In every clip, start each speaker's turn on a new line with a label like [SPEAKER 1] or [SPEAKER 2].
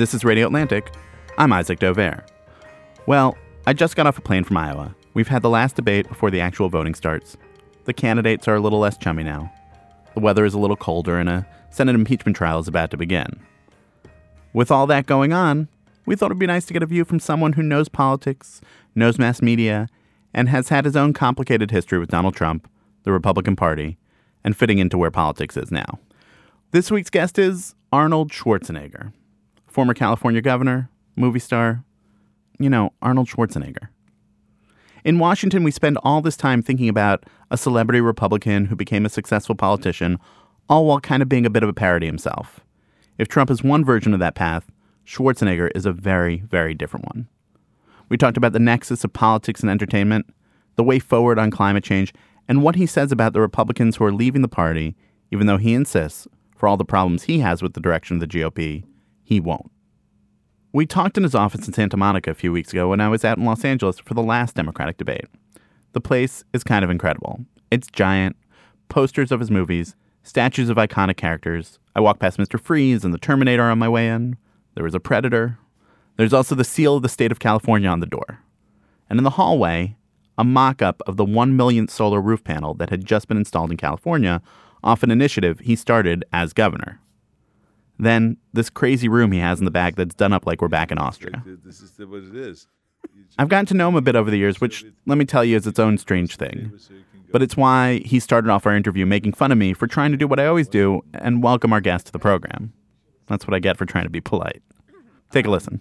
[SPEAKER 1] This is Radio Atlantic. I'm Isaac Dovere. Well, I just got off a plane from Iowa. We've had the last debate before the actual voting starts. The candidates are a little less chummy now. The weather is a little colder, and a Senate impeachment trial is about to begin. With all that going on, we thought it'd be nice to get a view from someone who knows politics, knows mass media, and has had his own complicated history with Donald Trump, the Republican Party, and fitting into where politics is now. This week's guest is Arnold Schwarzenegger, former California governor, movie star. You know, Arnold Schwarzenegger. In Washington, we spend all this time thinking about a celebrity Republican who became a successful politician, all while kind of being a bit of a parody himself. If Trump is one version of that path, Schwarzenegger is a very, very different one. We talked about the nexus of politics and entertainment, the way forward on climate change, and what he says about the Republicans who are leaving the party, even though he insists, for all the problems he has with the direction of the GOP, he won't. We talked in his office in Santa Monica a few weeks ago when I was out in Los Angeles for the last Democratic debate. The place is kind of incredible. It's giant, posters of his movies, statues of iconic characters. I walked past Mr. Freeze and the Terminator on my way in. There was a Predator. There's also the seal of the state of California on the door. And in the hallway, a mock up of the 1 millionth solar roof panel that had just been installed in California off an initiative he started as governor. Then this crazy room he has in the back that's done up like we're back in Austria.
[SPEAKER 2] This is what it is.
[SPEAKER 1] I've gotten to know him a bit over the years, which, let me tell you, is its own strange thing. But it's why he started off our interview making fun of me for trying to do what I always do and welcome our guest to the program. That's what I get for trying to be polite. Take a listen.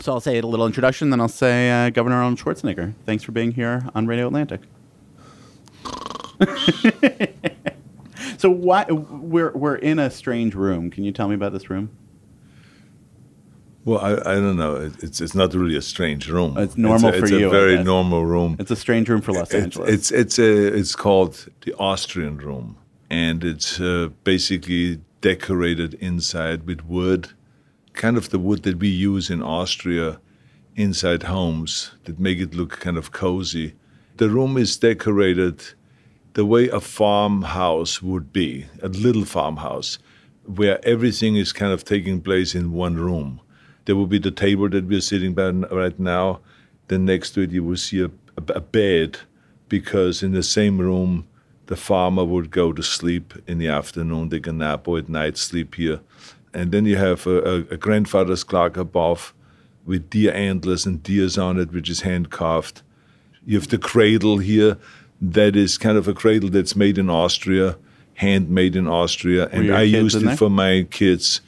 [SPEAKER 1] So I'll say a little introduction, then I'll say uh, Governor Arnold Schwarzenegger. Thanks for being here on Radio Atlantic. so why we're we're in a strange room? Can you tell me about this room?
[SPEAKER 2] Well, I, I don't know. It- It's it's not really a strange room.
[SPEAKER 1] It's normal
[SPEAKER 2] a,
[SPEAKER 1] for
[SPEAKER 2] it's
[SPEAKER 1] you,
[SPEAKER 2] a
[SPEAKER 1] I
[SPEAKER 2] very normal room.
[SPEAKER 1] It's a strange room for Los
[SPEAKER 2] It's
[SPEAKER 1] Angeles.
[SPEAKER 2] it's it's a it's called the Austrian room, and it's uh, basically decorated inside with wood, kind of the wood that we use in Austria, inside homes that make it look kind of cozy. The room is decorated the way a farmhouse would be, a little farmhouse, where everything is kind of taking place in one room. There will be the table that we're sitting by right now. Then next to it, you will see a, a, bed, because in the same room, the farmer would go to sleep in the afternoon, take a nap, or at night sleep here. And then you have a, a, a grandfather's clock above with deer antlers and deers on it, which is hand carved. You have the cradle here, that is kind of a cradle that's made in Austria, handmade in Austria, and I used it for my kids.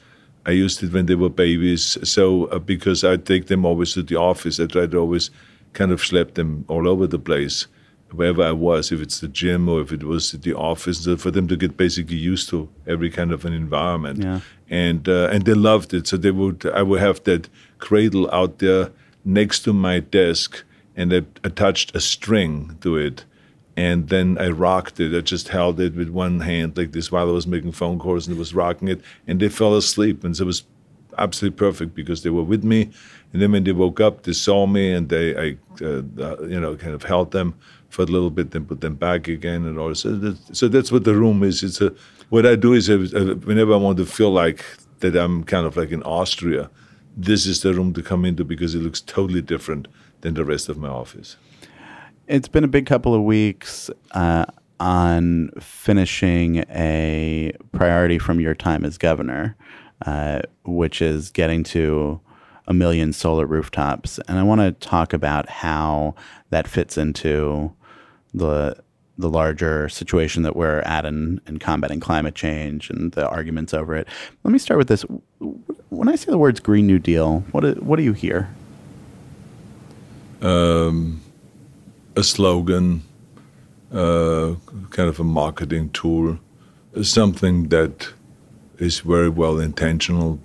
[SPEAKER 2] I used it when they were babies. So uh, because I take them always to the office, I try to always kind of schlep them all over the place, wherever I was, if it's the gym or if it was the office, so for them to get basically used to every kind of an environment.
[SPEAKER 1] Yeah.
[SPEAKER 2] And uh, and they loved it. So they would I would have that cradle out there next to my desk, and I attached a string to it and then I rocked it. I just held it with one hand like this while I was making phone calls and I was rocking it, and they fell asleep, and so it was absolutely perfect because they were with me, and then when they woke up, they saw me, and they I uh, uh, you know kind of held them for a little bit, then put them back again, and all. So that, so that's what the room is. It's a what I do is uh, whenever I want to feel like that I'm kind of like in Austria, this is the room to come into because it looks totally different than the rest of my office.
[SPEAKER 1] It's been a big couple of weeks uh, on finishing a priority from your time as governor, uh, which is getting to a million solar rooftops. And I want to talk about how that fits into the the larger situation that we're at in, in combating climate change and the arguments over it. Let me start with this. When I say the words Green New Deal, what do, what do you hear?
[SPEAKER 2] A slogan, uh, kind of a marketing tool, something that is very well intentional,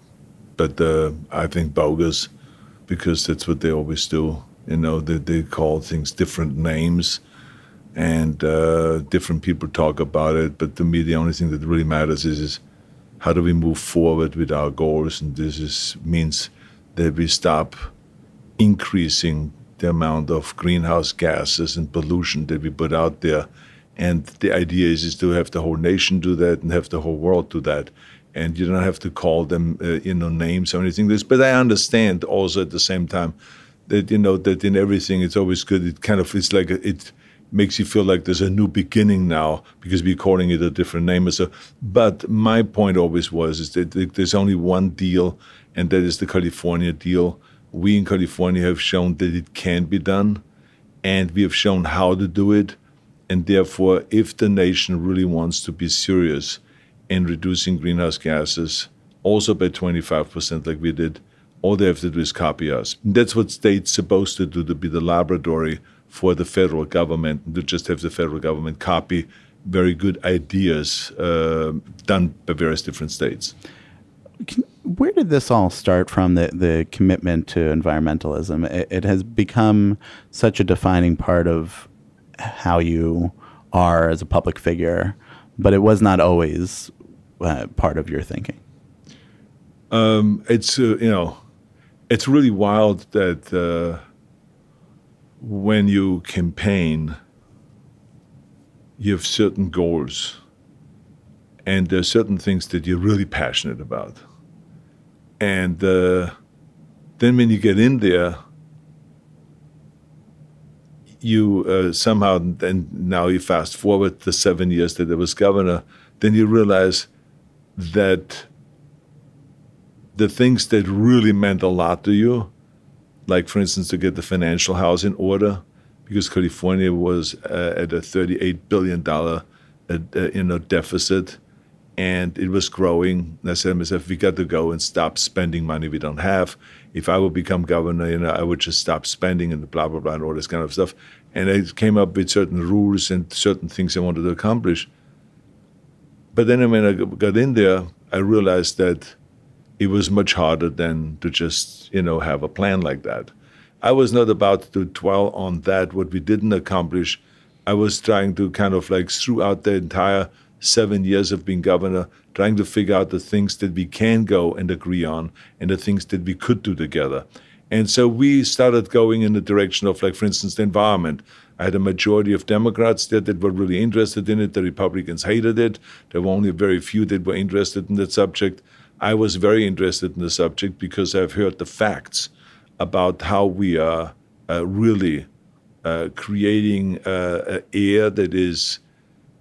[SPEAKER 2] but uh, I think bogus, because that's what they always do. You know, they, they call things different names, and uh, different people talk about it. But to me, the only thing that really matters is, is how do we move forward with our goals, and this is means that we stop increasing the amount of greenhouse gases and pollution that we put out there. And the idea is, is to have the whole nation do that and have the whole world do that. and you don't have to call them, uh, you know, names or anything. This, but I understand also at the same time that you know that in everything it's always good. It kind of it's like it makes you feel like there's a new beginning now because we're calling it a different name. So, but my point always was is that there's only one deal, and that is the California deal. We in California have shown that it can be done, and we have shown how to do it. And therefore, if the nation really wants to be serious in reducing greenhouse gases, also by 25%, like we did, all they have to do is copy us. And that's what states supposed to do to be the laboratory for the federal government to just have the federal government copy very good ideas uh, done by various different states.
[SPEAKER 1] Can, where did this all start from? The the commitment to environmentalism. It, it, has become such a defining part of how you are as a public figure, but it was not always uh, part of your thinking.
[SPEAKER 2] Um, it's uh, you know, it's really wild that uh, when you campaign, you have certain goals, and there are certain things that you're really passionate about. And uh, then when you get in there, you uh, somehow, and now you fast forward the seven years that I was governor, then you realize that the things that really meant a lot to you like for instance to get the financial house in order because California was uh, at a 38 billion dollar uh, uh, you know deficit and it was growing. And I said to myself, we got to go and stop spending money we don't have. If I would become governor, you know, I would just stop spending and blah blah blah and all this kind of stuff. And I came up with certain rules and certain things I wanted to accomplish. But then when I got in there, I realized that it was much harder than to just, you know, have a plan like that. I was not about to dwell on that, what we didn't accomplish. I was trying to kind of like throughout the entire seven years of being governor, trying to figure out the things that we can go and agree on and the things that we could do together. And so we started going in the direction of, like, for instance, the environment. I had a majority of Democrats there that were really interested in it. The Republicans hated it. There were only very few that were interested in that subject. I was very interested in the subject because I've heard the facts about how we are uh, really uh, creating uh, air that is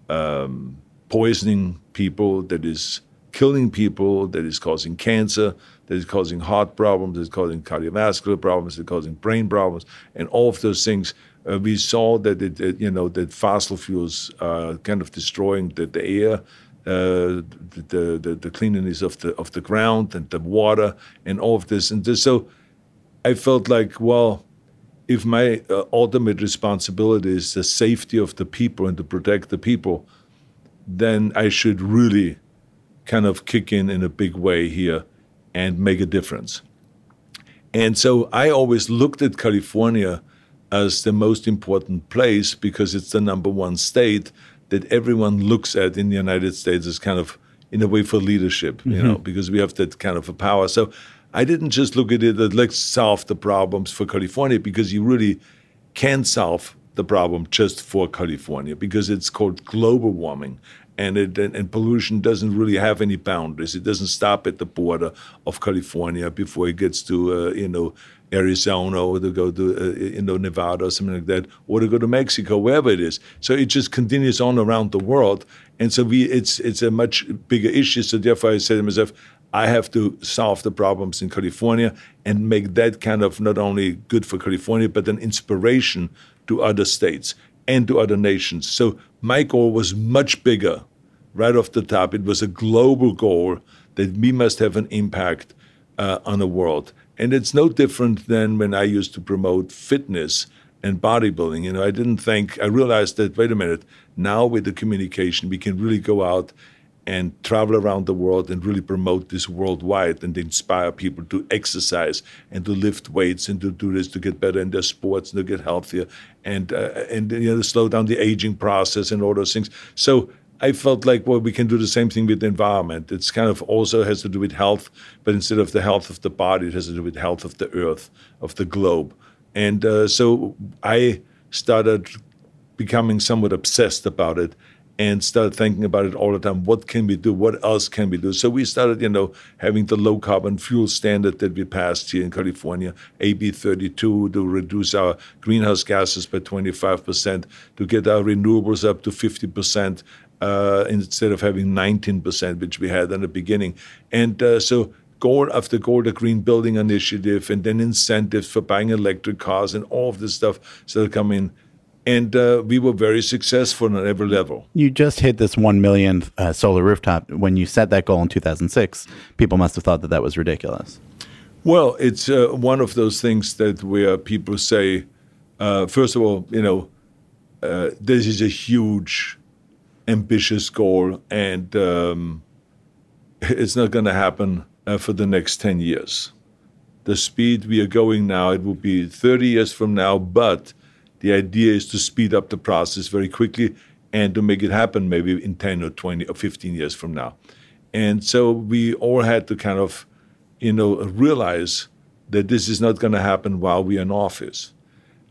[SPEAKER 2] um, poisoning people, that is killing people, that is causing cancer, that is causing heart problems, that is causing cardiovascular problems, that is causing brain problems, and all of those things. Uh, we saw that it, it, you know that fossil fuels are kind of destroying the, the air uh, the, the, the cleanliness of the of the ground and the water and all of this and this. so I felt like well if my uh, ultimate responsibility is the safety of the people and to protect the people then I should really kind of kick in in a big way here and make a difference and so I always looked at California as the most important place because it's the number one state that everyone looks at in the United States as kind of in a way for leadership, you mm-hmm. know, because we have that kind of a power. So I didn't just look at it as let's solve the problems for California because you really can't solve the problem just for California because it's called global warming. And, it, and, and pollution doesn't really have any boundaries. It doesn't stop at the border of California before it gets to uh, you know Arizona or to go to uh, you know Nevada or something like that, or to go to Mexico, wherever it is. So it just continues on around the world, and so we it's it's a much bigger issue. So therefore, I said to myself, I have to solve the problems in California and make that kind of not only good for California, but an inspiration to other states and to other nations. So my goal was much bigger right off the top. It was a global goal that we must have an impact uh, on the world. And it's no different than when I used to promote fitness and bodybuilding. You know, I didn't think, I realized that, wait a minute, now with the communication, we can really go out and travel around the world and really promote this worldwide and inspire people to exercise and to lift weights and to do this to get better in their sports and to get healthier and uh, and you know slow down the aging process and all those things. So I felt like, well, we can do the same thing with the environment. It's kind of also has to do with health, but instead of the health of the body, it has to do with health of the earth, of the globe. And uh, so I started becoming somewhat obsessed about it. And started thinking about it all the time. What can we do? What else can we do? So we started, you know, having the low carbon fuel standard that we passed here in California, AB 32, to reduce our greenhouse gases by 25%, to get our renewables up to 50%. Uh, instead of having 19%, which we had in the beginning. And uh, so goal after goal, the Green Building Initiative, and then incentives for buying electric cars and all of this stuff started coming and uh, we were very successful on every level.
[SPEAKER 1] You just hit this one million uh, solar rooftop. When you set that goal in 2006, people must have thought that that was ridiculous.
[SPEAKER 2] Well, it's uh, one of those things that where people say, uh, first of all, you know, uh, this is a huge, ambitious goal, and um, it's not going to happen uh, for the next 10 years. The speed we are going now, it will be 30 years from now, but the idea is to speed up the process very quickly and to make it happen maybe in 10 or 20 or 15 years from now. And so we all had to kind of, you know, realize that this is not going to happen while we are in office.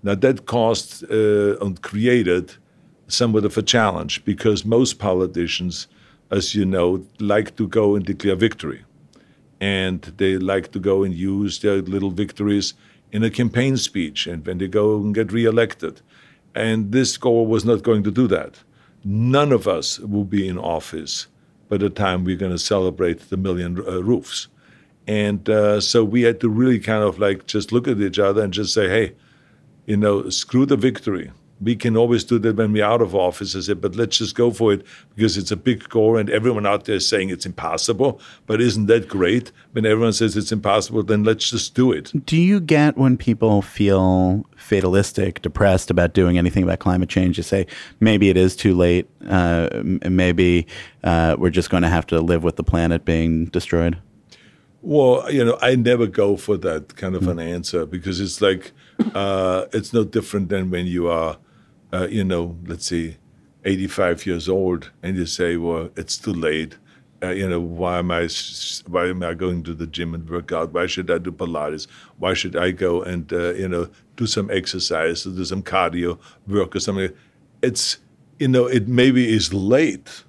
[SPEAKER 2] Now that caused uh, and created somewhat of a challenge because most politicians, as you know, like to go and declare victory. And they like to go and use their little victories in a campaign speech and when they go and get reelected. And this goal was not going to do that. None of us will be in office by the time we're going to celebrate the million uh, roofs. And uh, so we had to really kind of like just look at each other and just say, hey, you know, screw the victory we can always do that when we're out of office. I said, but let's just go for it because it's a big goal and everyone out there is saying it's impossible. But isn't that great? When everyone says it's impossible, then let's just do it.
[SPEAKER 1] Do you get when people feel fatalistic, depressed about doing anything about climate change? You say, maybe it is too late. Uh, maybe uh, we're just going to have to live with the planet being destroyed?
[SPEAKER 2] Well, you know, I never go for that kind of mm. an answer because it's like, uh, it's no different than when you are uh, you know, let's say 85 years old, and you say, well, it's too late. Uh, you know, why am I why am I going to the gym and work out? Why should I do Pilates? Why should I go and uh, you know do some exercise, do some cardio work or something? It's you know, it maybe is late,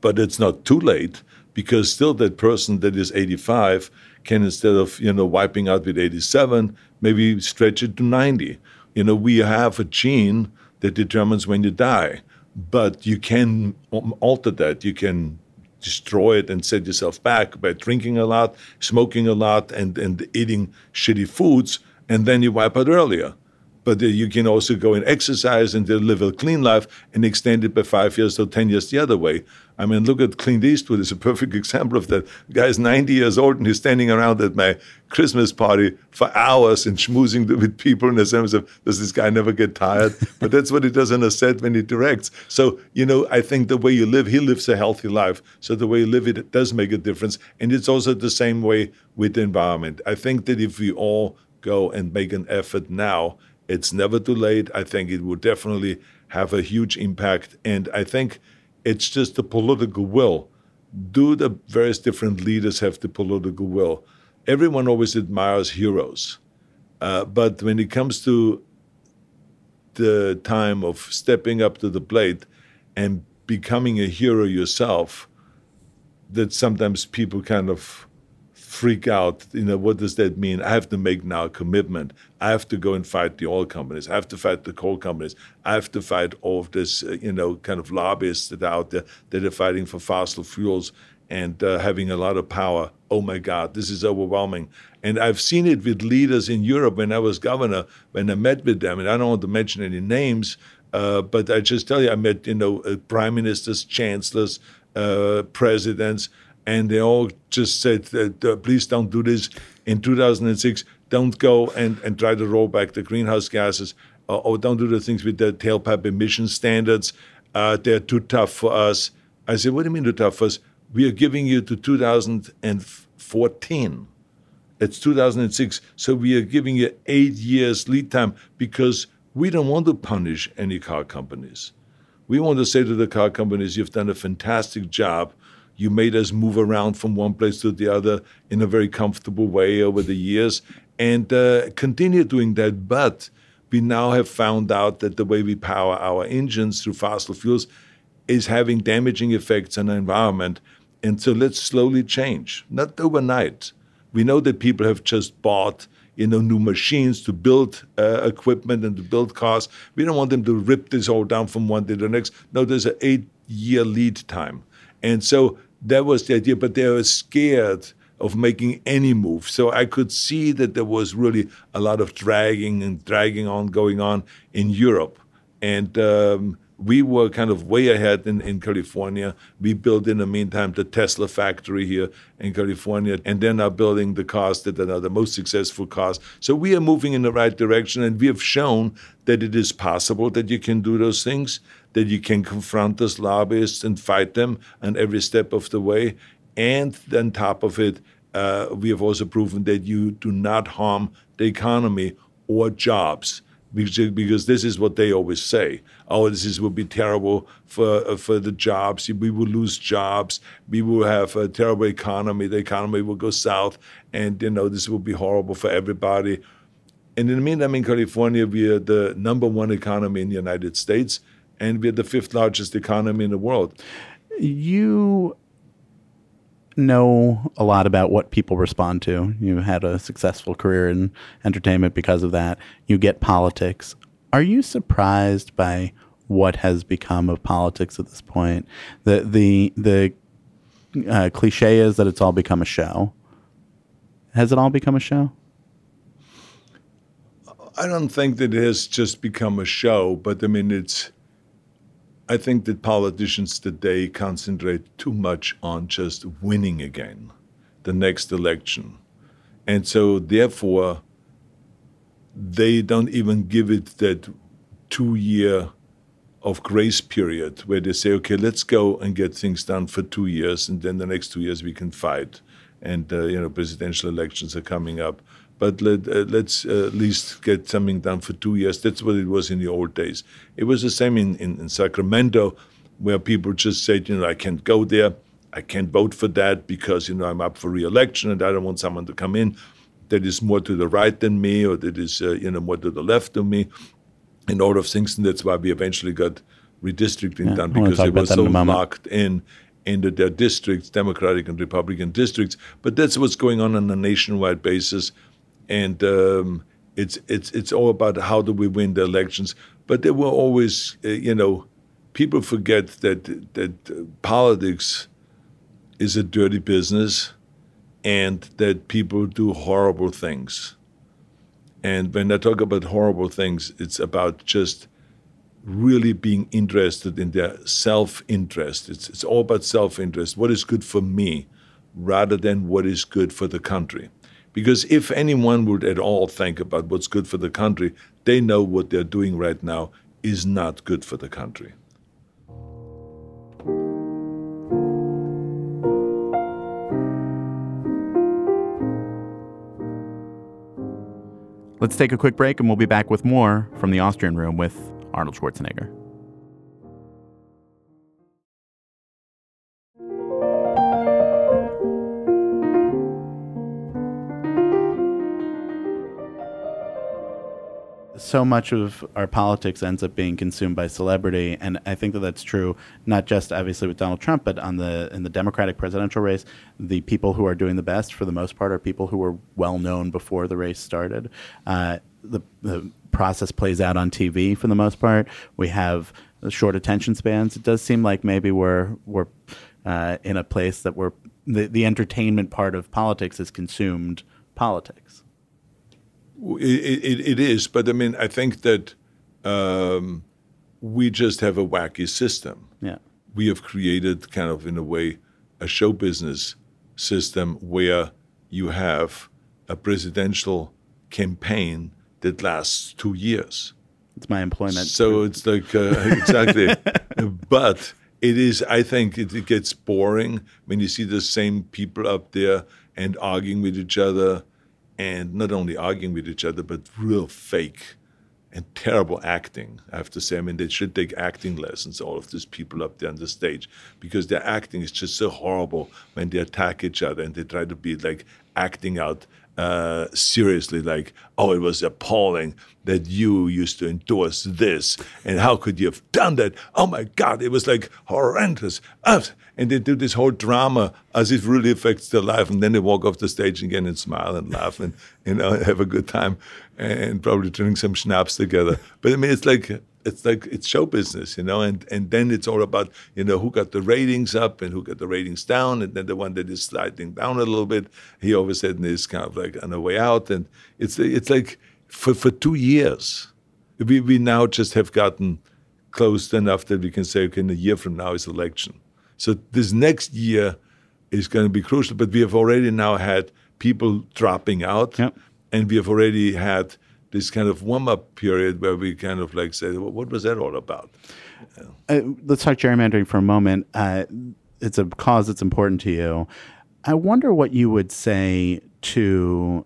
[SPEAKER 2] but it's not too late because still that person that is 85 can instead of you know wiping out with 87, maybe stretch it to 90. You know, we have a gene that determines when you die. But you can alter that. You can destroy it and set yourself back by drinking a lot, smoking a lot, and, and eating shitty foods, and then you wipe out earlier but uh, you can also go and exercise and live a clean life and extend it by five years or 10 years the other way. I mean, look at Clint Eastwood is a perfect example of that. The guy's 90 years old and he's standing around at my Christmas party for hours and schmoozing with people in the sense of, does this guy never get tired? but that's what he does on a set when he directs. So, you know, I think the way you live, he lives a healthy life. So the way you live it, it does make a difference. And it's also the same way with the environment. I think that if we all go and make an effort now, it's never too late. I think it would definitely have a huge impact. And I think it's just the political will. Do the various different leaders have the political will? Everyone always admires heroes. Uh, but when it comes to the time of stepping up to the plate and becoming a hero yourself, that sometimes people kind of freak out. You know, what does that mean? I have to make now a commitment. I have to go and fight the oil companies. I have to fight the coal companies. I have to fight all of this, uh, you know, kind of lobbyists that are out there that are fighting for fossil fuels and uh, having a lot of power. Oh my God, this is overwhelming. And I've seen it with leaders in Europe when I was governor, when I met with them, and I don't want to mention any names, uh, but I just tell you, I met, you know, uh, prime ministers, chancellors, uh, presidents, and they all just said, uh, please don't do this. In 2006, don't go and, and try to roll back the greenhouse gases, uh, or don't do the things with the tailpipe emission standards. Uh, they're too tough for us. I said, what do you mean too tough for us? We are giving you to 2014. It's 2006. So we are giving you eight years lead time because we don't want to punish any car companies. We want to say to the car companies, you've done a fantastic job you made us move around from one place to the other in a very comfortable way over the years and uh, continue doing that. But we now have found out that the way we power our engines through fossil fuels is having damaging effects on the environment. And so let's slowly change, not overnight. We know that people have just bought you know, new machines to build uh, equipment and to build cars. We don't want them to rip this all down from one day to the next. No, there's an eight-year lead time, and so that was the idea. But they were scared of making any move. So I could see that there was really a lot of dragging and dragging on going on in Europe, and. Um, we were kind of way ahead in, in California. We built in the meantime the Tesla factory here in California, and then are building the cars that are the most successful cars. So we are moving in the right direction, and we have shown that it is possible that you can do those things, that you can confront those lobbyists and fight them on every step of the way. And on top of it, uh, we have also proven that you do not harm the economy or jobs because, this is what they always say. Oh, this is, will be terrible for for the jobs. We will lose jobs. We will have a terrible economy. The economy will go south, and you know this will be horrible for everybody. And in the meantime, in California, we are the number one economy in the United States, and we're the fifth largest economy in the world.
[SPEAKER 1] You know a lot about what people respond to. You had a successful career in entertainment because of that. You get politics. Are you surprised by what has become of politics at this point? The the the uh, cliche is that it's all become a show. Has it all become a show?
[SPEAKER 2] I don't think that it has just become a show, but I mean it's I think that politicians today concentrate too much on just winning again the next election. And so, therefore, they don't even give it that two year of grace period where they say, okay, let's go and get things done for two years, and then the next two years we can fight. And, uh, you know, presidential elections are coming up but let, uh, let's uh, at least get something done for two years. That's what it was in the old days. It was the same in, in, in, Sacramento, where people just said, you know, I can't go there. I can't vote for that because, you know, I'm up for re-election and I don't want someone to come in that is more to the right than me or that is, uh, you know, more to the left than me and all of things. And that's why we eventually got redistricting yeah, done because they were so in locked in into their districts, Democratic and Republican districts. But that's what's going on on a nationwide basis and um, it's it's it's all about how do we win the elections. But there were always, uh, you know, people forget that that uh, politics is a dirty business, and that people do horrible things. And when I talk about horrible things, it's about just really being interested in their self-interest. It's it's all about self-interest. What is good for me, rather than what is good for the country. Because if anyone would at all think about what's good for the country, they know what they're doing right now is not good for the country.
[SPEAKER 1] Let's take a quick break and we'll be back with more from the Austrian room with Arnold Schwarzenegger. So much of our politics ends up being consumed by celebrity, and I think that that's true not just obviously with Donald Trump, but on the in the Democratic presidential race, the people who are doing the best for the most part are people who were well known before the race started. Uh, the, the process plays out on TV for the most part. We have short attention spans. It does seem like maybe we're we're uh, in a place that we're the, the entertainment part of politics is consumed politics.
[SPEAKER 2] It, it, it is, but I mean, I think that um, we just have a wacky system.
[SPEAKER 1] Yeah.
[SPEAKER 2] We have created kind of, in a way, a show business system where you have a presidential campaign that lasts two years.
[SPEAKER 1] It's my employment.
[SPEAKER 2] So it's like, uh, exactly. but it is, I think it, it gets boring when you see the same people up there and arguing with each other and not only arguing with each other, but real fake and terrible acting. I have to say, I mean, they should take acting lessons, all of these people up there on the stage, because their acting is just so horrible when they attack each other and they try to be like acting out uh, seriously, like, oh, it was appalling that you used to endorse this, and how could you have done that? Oh my God, it was like horrendous. And they do this whole drama as it really affects their life, and then they walk off the stage again and smile and laugh and you know have a good time, and probably drink some schnapps together. But I mean, it's like it's like it's show business, you know, and and then it's all about you know who got the ratings up and who got the ratings down, and then the one that is sliding down a little bit, he all of a sudden is kind of like on the way out, and it's it's like for for two years, we we now just have gotten close enough that we can say, okay, in a year from now is election, so this next year is going to be crucial, but we have already now had people dropping out,
[SPEAKER 1] Yep.
[SPEAKER 2] and we have already had this kind of warm up period where we kind of like say, well, what was that all about?
[SPEAKER 1] uh, let's talk gerrymandering for a moment. Uh, it's a cause that's important to you. I wonder what you would say to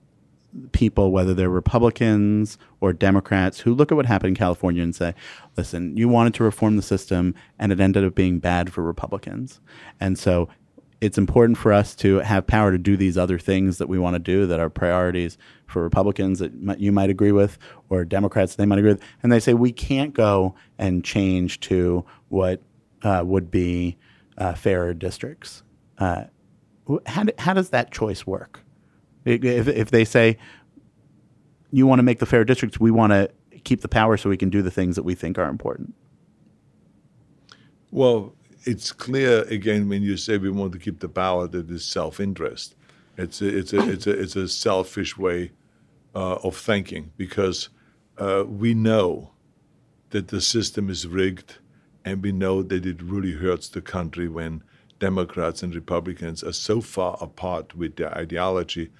[SPEAKER 1] people, whether they're Republicans or Democrats, who look at what happened in California and say, listen, you wanted to reform the system and it ended up being bad for Republicans. And so it's important for us to have power to do these other things that we want to do that are priorities for Republicans that you might agree with or Democrats they might agree with. And they say we can't go and change to what uh, would be uh, fairer districts. Uh, how, do, how does that choice work? If, if they say you want to make the fair districts, we want to keep the power so we can do the things that we think are important.
[SPEAKER 2] Well, it's clear again when you say we want to keep the power that is self-interest. It's a, it's a, it's a, it's a selfish way uh, of thinking because uh, we know that the system is rigged, and we know that it really hurts the country when Democrats and Republicans are so far apart with their ideology,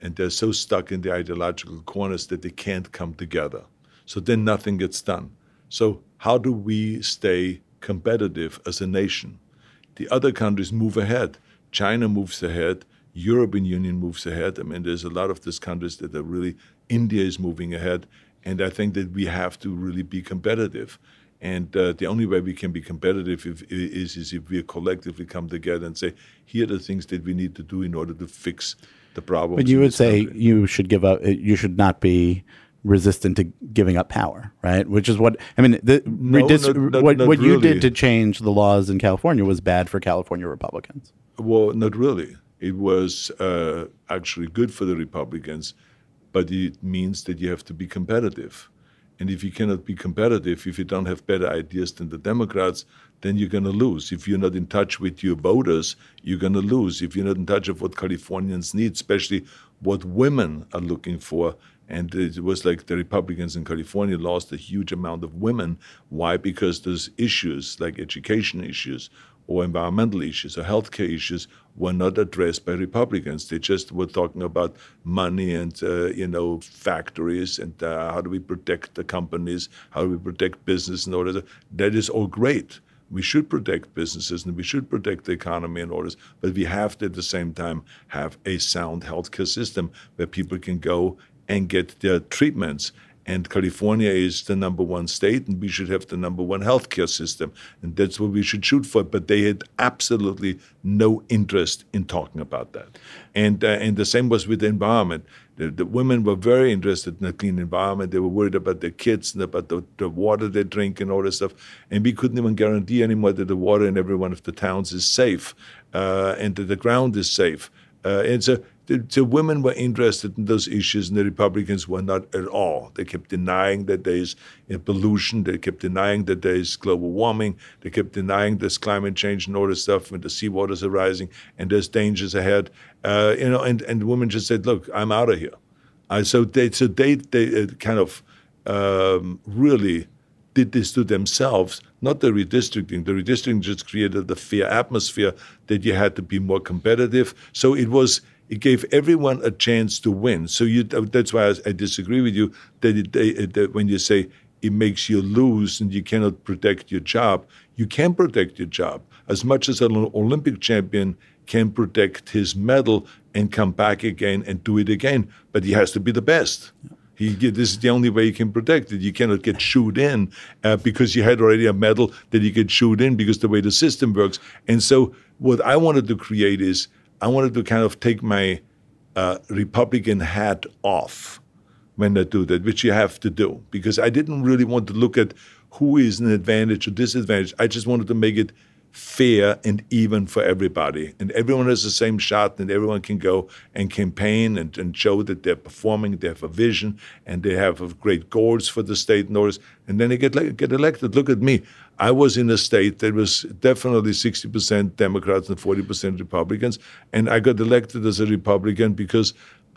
[SPEAKER 2] and they're so stuck in the ideological corners that they can't come together. So then nothing gets done. So how do we stay competitive as a nation? The other countries move ahead. China moves ahead. European Union moves ahead. I mean, there's a lot of these countries that are really. India is moving ahead, and I think that we have to really be competitive. And uh, the only way we can be competitive if, is, is if we collectively come together and say, here are the things that we need to do in order to fix the problem.
[SPEAKER 1] But you would say
[SPEAKER 2] country.
[SPEAKER 1] you should give up. You should not be resistant to giving up power, right? Which is what I mean. The redis-
[SPEAKER 2] not- not-
[SPEAKER 1] what
[SPEAKER 2] not
[SPEAKER 1] what you did to change the laws in California was bad for California Republicans.
[SPEAKER 2] Well, not really. It was uh, actually good for the Republicans, but it means that you have to be competitive. And if you cannot be competitive, if you don't have better ideas than the Democrats, then you're going to lose. If you're not in touch with your voters, you're going to lose. If you're not in touch with what Californians need, especially what women are looking for, and it was like the Republicans in California lost a huge amount of women. Why? Because those issues, like education issues or environmental issues or healthcare issues, were not addressed by Republicans. They just were talking about money and uh, you know factories and uh, how do we protect the companies, how do we protect business and all that. That is all great. We should protect businesses and we should protect the economy and all this, but we have to at the same time have a sound healthcare system where people can go and get their treatments. And California is the number one state, and we should have the number one healthcare system. And that's what we should shoot for. But they had absolutely no interest in talking about that. And, uh, and the same was with the environment. The, the women were very interested in a clean environment. They were worried about their kids and about the, the water they drink and all this stuff. And we couldn't even guarantee anymore that the water in every one of the towns is safe uh, and that the ground is safe. Uh, and so the, the women were interested in those issues, and the Republicans were not at all. They kept denying that there is pollution. They kept denying that there is global warming. They kept denying there's climate change and all this stuff, and the seawaters are rising, and there's dangers ahead. Uh, you know, and, and women just said, "Look, I'm out of here." Uh, so they so they they uh, kind of um, really did this to themselves, not the redistricting. The redistricting just created the fear atmosphere that you had to be more competitive. So it was it gave everyone a chance to win. So you that's why I, I disagree with you that, it, that when you say it makes you lose and you cannot protect your job, you can protect your job as much as an Olympic champion can protect his medal and come back again and do it again, but he has to be the best. He, this is the only way you can protect it. You cannot get shoot in uh, because you had already a medal that you could shoot in because the way the system works. And so, what I wanted to create is I wanted to kind of take my uh, Republican hat off when I do that, which you have to do, because I didn't really want to look at who is an advantage or disadvantage. I just wanted to make it fair and even for everybody. And everyone has the same shot, and everyone can go and campaign and, and show that they're performing, they have a vision, and they have great goals for the state and all. And then they get, get elected. Look at me. I was in a state that was definitely 60% Democrats and 40% Republicans. And I got elected as a Republican because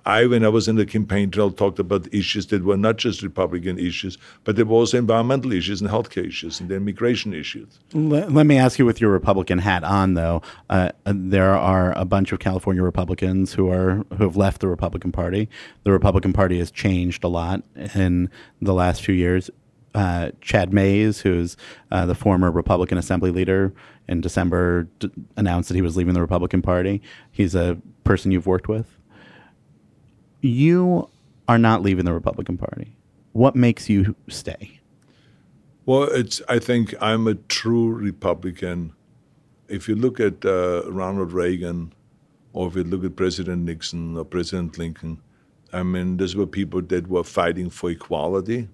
[SPEAKER 2] I, when I was in the campaign trail, talked about issues that were not just Republican issues, but there were also environmental issues and healthcare issues and immigration issues.
[SPEAKER 1] Let, let, me ask you, with your Republican hat on, though, uh, there are a bunch of California Republicans who are who have left the Republican Party. The Republican Party has changed a lot in the last few years. Uh, Chad Mayes, who's uh, the former Republican Assembly leader, in December d- announced that he was leaving the Republican Party. He's a person you've worked with you are not leaving the Republican Party. What makes you stay?
[SPEAKER 2] Well, it's. I think I'm a true Republican. If you look at uh, Ronald Reagan, or if you look at President Nixon or President Lincoln, I mean, those were people that were fighting for equality.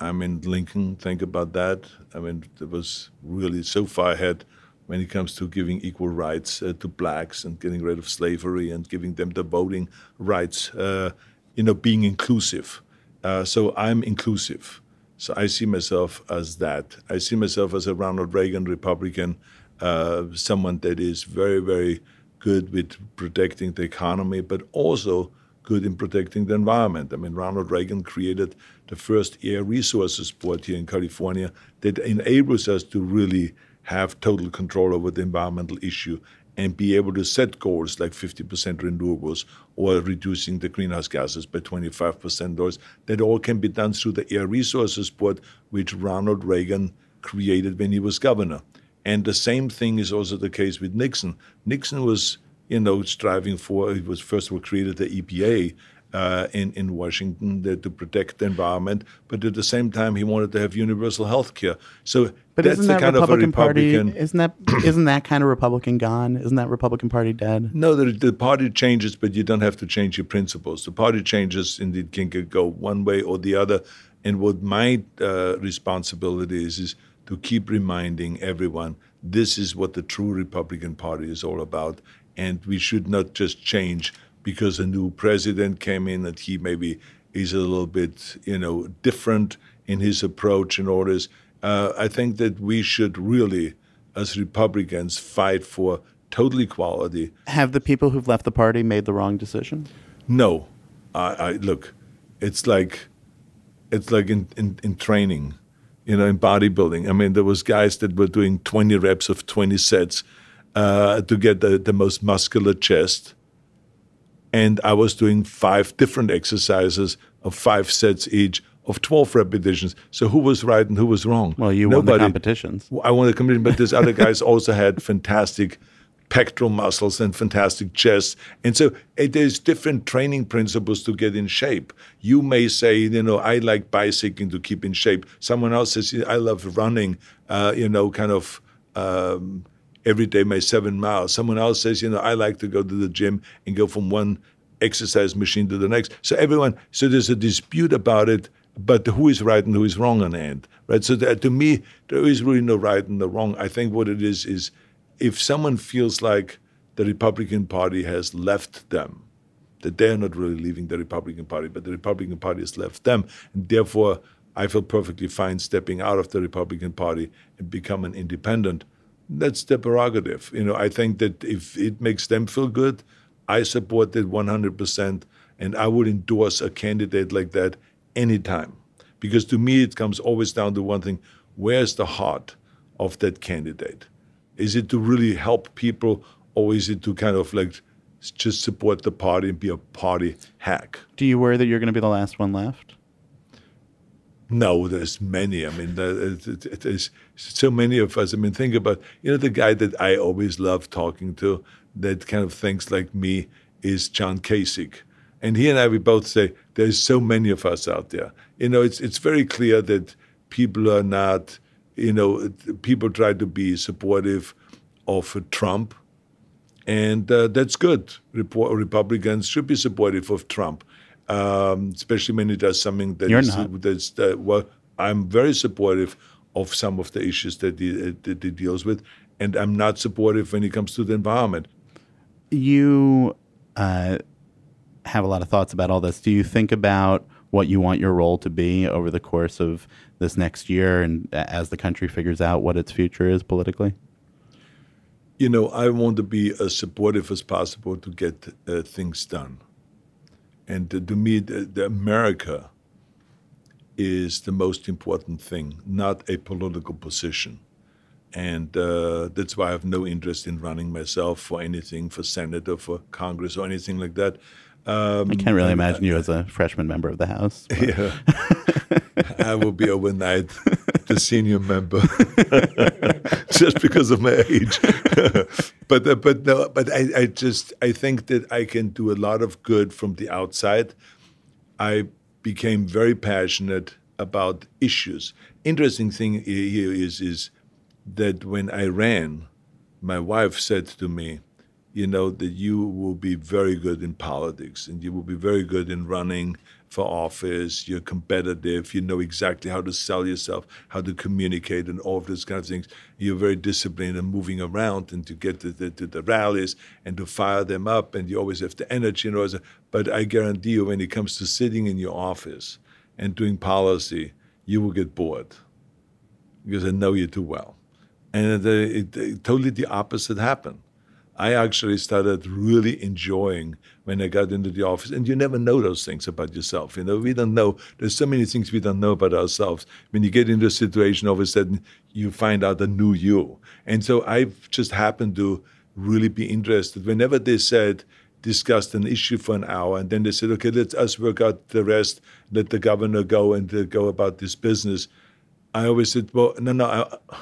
[SPEAKER 2] I mean, Lincoln, think about that. I mean, it was really so far ahead when it comes to giving equal rights uh, to blacks and getting rid of slavery and giving them the voting rights, uh, you know, being inclusive. Uh, so I'm inclusive. So I see myself as that. I see myself as a Ronald Reagan Republican, uh, someone that is very, very good with protecting the economy, but also good in protecting the environment. I mean, Ronald Reagan created the first air resources board here in California that enables us to really have total control over the environmental issue and be able to set goals like 50% renewables or reducing the greenhouse gases by 25%. Those that all can be done through the Air Resources Board, which Ronald Reagan created when he was governor. And the same thing is also the case with Nixon. Nixon was, you know, striving for, he was first of all created the EPA, uh, in, in Washington to protect the environment, but at the same time he wanted to have universal health care. So
[SPEAKER 1] but
[SPEAKER 2] that's
[SPEAKER 1] isn't that
[SPEAKER 2] the kind
[SPEAKER 1] Republican
[SPEAKER 2] of a Republican.
[SPEAKER 1] Party, isn't that isn't that kind of Republican gone? Isn't that Republican Party dead?
[SPEAKER 2] No, the, the party changes, but you don't have to change your principles. The party changes indeed can go one way or the other. And what my uh, responsibility is is to keep reminding everyone this is what the true Republican Party is all about, and we should not just change because a new president came in and he maybe is a little bit, you know, different in his approach and orders. Uh, I think that we should really, as Republicans, fight for total equality.
[SPEAKER 1] Have the people who've left the party made the wrong decision?
[SPEAKER 2] No, I, I look. It's like, it's like in, in, in training, you know, in bodybuilding. I mean, there was guys that were doing 20 reps of 20 sets uh, to get the, the most muscular chest and I was doing five different exercises of five sets each of 12 repetitions. So who was right and who was wrong?
[SPEAKER 1] Well, you Nobody, won the competitions.
[SPEAKER 2] I won the competition, but these other guys also had fantastic pectoral muscles and fantastic chests. And so it, there's different training principles to get in shape. You may say, you know, I like bicycling to keep in shape. Someone else says, I love running, uh, you know, kind of. Um, every day my seven miles. Someone else says, you know, I like to go to the gym and go from one exercise machine to the next. So everyone, so there's a dispute about it, but who is right and who is wrong on the end, right? So that, to me, there is really no right and no wrong. I think what it is is if someone feels like the Republican Party has left them, that they're not really leaving the Republican Party, but the Republican Party has left them, and therefore I feel perfectly fine stepping out of the Republican Party and become an independent that's their prerogative. You know, I think that if it makes them feel good, I support it 100%, and I would endorse a candidate like that anytime. Because to me, it comes always down to one thing where's the heart of that candidate? Is it to really help people, or is it to kind of like just support the party and be a party hack?
[SPEAKER 1] Do you worry that you're going to be the last one left?
[SPEAKER 2] No, there's many. I mean, there's so many of us. I mean, think about you know the guy that I always love talking to that kind of thinks like me is John Kasich, and he and I we both say there's so many of us out there. You know, it's it's very clear that people are not. You know, people try to be supportive of Trump, And uh, that's good. Repo- Republicans should be supportive of Trump, um, especially when it does something that
[SPEAKER 1] You're
[SPEAKER 2] is-
[SPEAKER 1] not.
[SPEAKER 2] that's uh, well. I'm very supportive of some of the issues that he, uh, that he deals with, and I'm not supportive when it comes to the environment.
[SPEAKER 1] You uh, have a lot of thoughts about all this. Do you think about what you want your role to be over the course of this next year and as the country figures out what its future is politically?
[SPEAKER 2] You know, I want to be as supportive as possible to get uh, things done. And uh, to me, the, the America is the most important thing, not a political position. And uh, that's why I have no interest in running myself for anything, for Senate or for Congress or anything like that. Um,
[SPEAKER 1] I can't really imagine you as a freshman member of the House. but-
[SPEAKER 2] yeah. I will be overnight the senior member just because of my age. but uh, but no, but I, I just I think that I can do a lot of good from the outside. I became very passionate about issues. Interesting thing here is is that when I ran, my wife said to me, you know, that you will be very good in politics and you will be very good in running for office. You're competitive. You know exactly how to sell yourself, how to communicate, and all of those kind of things. You're very disciplined and moving around and to get to the, to the rallies and to fire them up. And you always have the energy and all that. But I guarantee you, when it comes to sitting in your office and doing policy, you will get bored because I know you too well. And it, it, totally the opposite happened. I actually started really enjoying when I got into the office. And you never know those things about yourself. You know, we don't know. There's so many things we don't know about ourselves. When you get into a situation, all of a sudden you find out a new you. And so I've just happened to really be interested. Whenever they said, discussed an issue for an hour, and then they said, okay, let us work out the rest, let the governor go and uh, go about this business. I always said, well, no, no, I,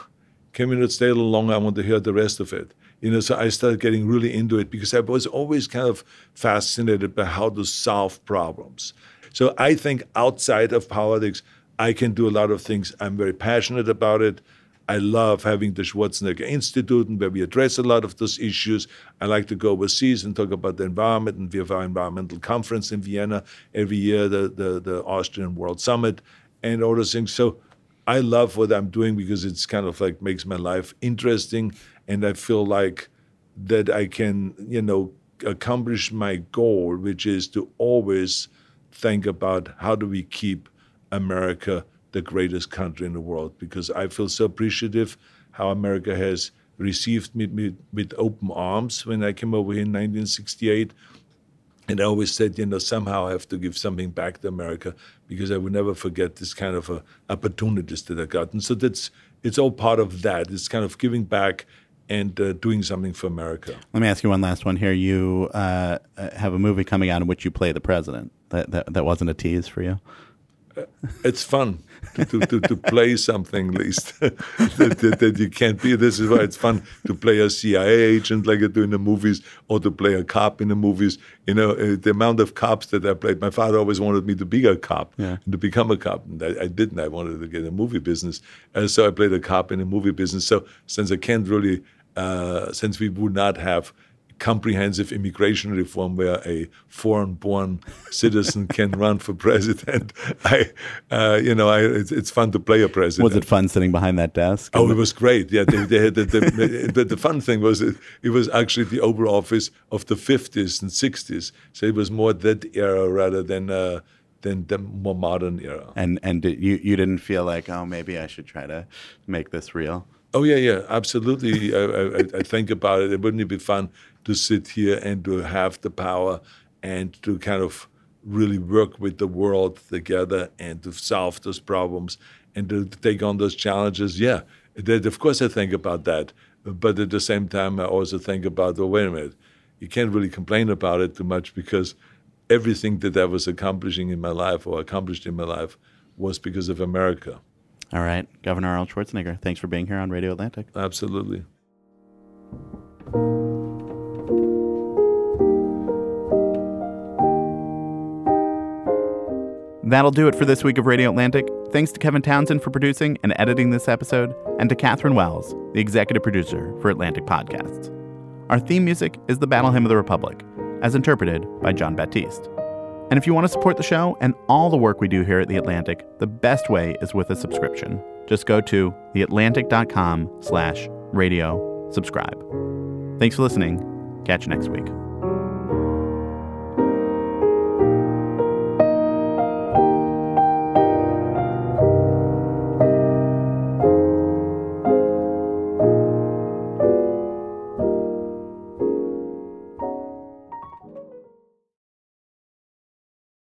[SPEAKER 2] can we not stay a little longer? I want to hear the rest of it. You know, so I started getting really into it because I was always kind of fascinated by how to solve problems. So I think outside of politics, I can do a lot of things. I'm very passionate about it. I love having the Schwarzenegger Institute where we address a lot of those issues. I like to go overseas and talk about the environment, and we have our environmental conference in Vienna every year, the, the, the Austrian World Summit, and all those things. So I love what I'm doing because it's kind of like makes my life interesting, and I feel like that I can, you know, accomplish my goal, which is to always think about how do we keep America the greatest country in the world because I feel so appreciative how America has received me with, with open arms when I came over here in 1968. And I always said, you know, somehow I have to give something back to America because I would never forget this kind of uh, opportunities that I got. And so that's it's all part of that. It's kind of giving back and uh, doing something for America.
[SPEAKER 1] Let me ask you one last one here. You uh, uh, have a movie coming out in which you play the president. That, that, that wasn't a tease for you?
[SPEAKER 2] It's fun to, to, to, to play something, at least that, that, that you can't be. This is why it's fun to play a CIA agent like I do in the movies, or to play a cop in the movies. You know, uh, the amount of cops that I played. My father always wanted me to be a cop
[SPEAKER 1] Yeah.
[SPEAKER 2] and to become a cop, and I, I didn't. I wanted to get in the movie business, and so I played a cop in the movie business. So since I can't really, uh, since we would not have comprehensive immigration reform where a foreign-born citizen can run for president. I, uh, you know, I, it's, it's fun to play a president.
[SPEAKER 1] Was it fun sitting behind that desk?
[SPEAKER 2] Oh, it was great. Yeah, they, they had the, the, the, the fun thing was it, it was actually the Oval Office of the 50s and 60s. So it was more that era rather than uh, than the more modern era.
[SPEAKER 1] and and you you didn't feel like oh maybe I should try to make this real.
[SPEAKER 2] Oh yeah, yeah, absolutely. I, I, I think about it. It wouldn't it be fun to sit here and to have the power and to kind of really work with the world together and to solve those problems and to take on those challenges? Yeah, that, of course I think about that. But at the same time, I also think about, well, wait a minute, you can't really complain about it too much because everything that I was accomplishing in my life or accomplished in my life was because of America.
[SPEAKER 1] All right, Governor Arnold Schwarzenegger, thanks for being here on Radio Atlantic.
[SPEAKER 2] Absolutely.
[SPEAKER 1] That'll do it for this week of Radio Atlantic. Thanks to Kevin Townsend for producing and editing this episode, and to Katherine Wells, the executive producer for Atlantic Podcasts. Our theme music is the Battle Hymn of the Republic, as interpreted by Jon Batiste. And if you want to support the show and all the work we do here at The Atlantic, the best way is with a subscription. Just go to theatlantic.com slash radio subscribe. Thanks for listening. Catch you next week.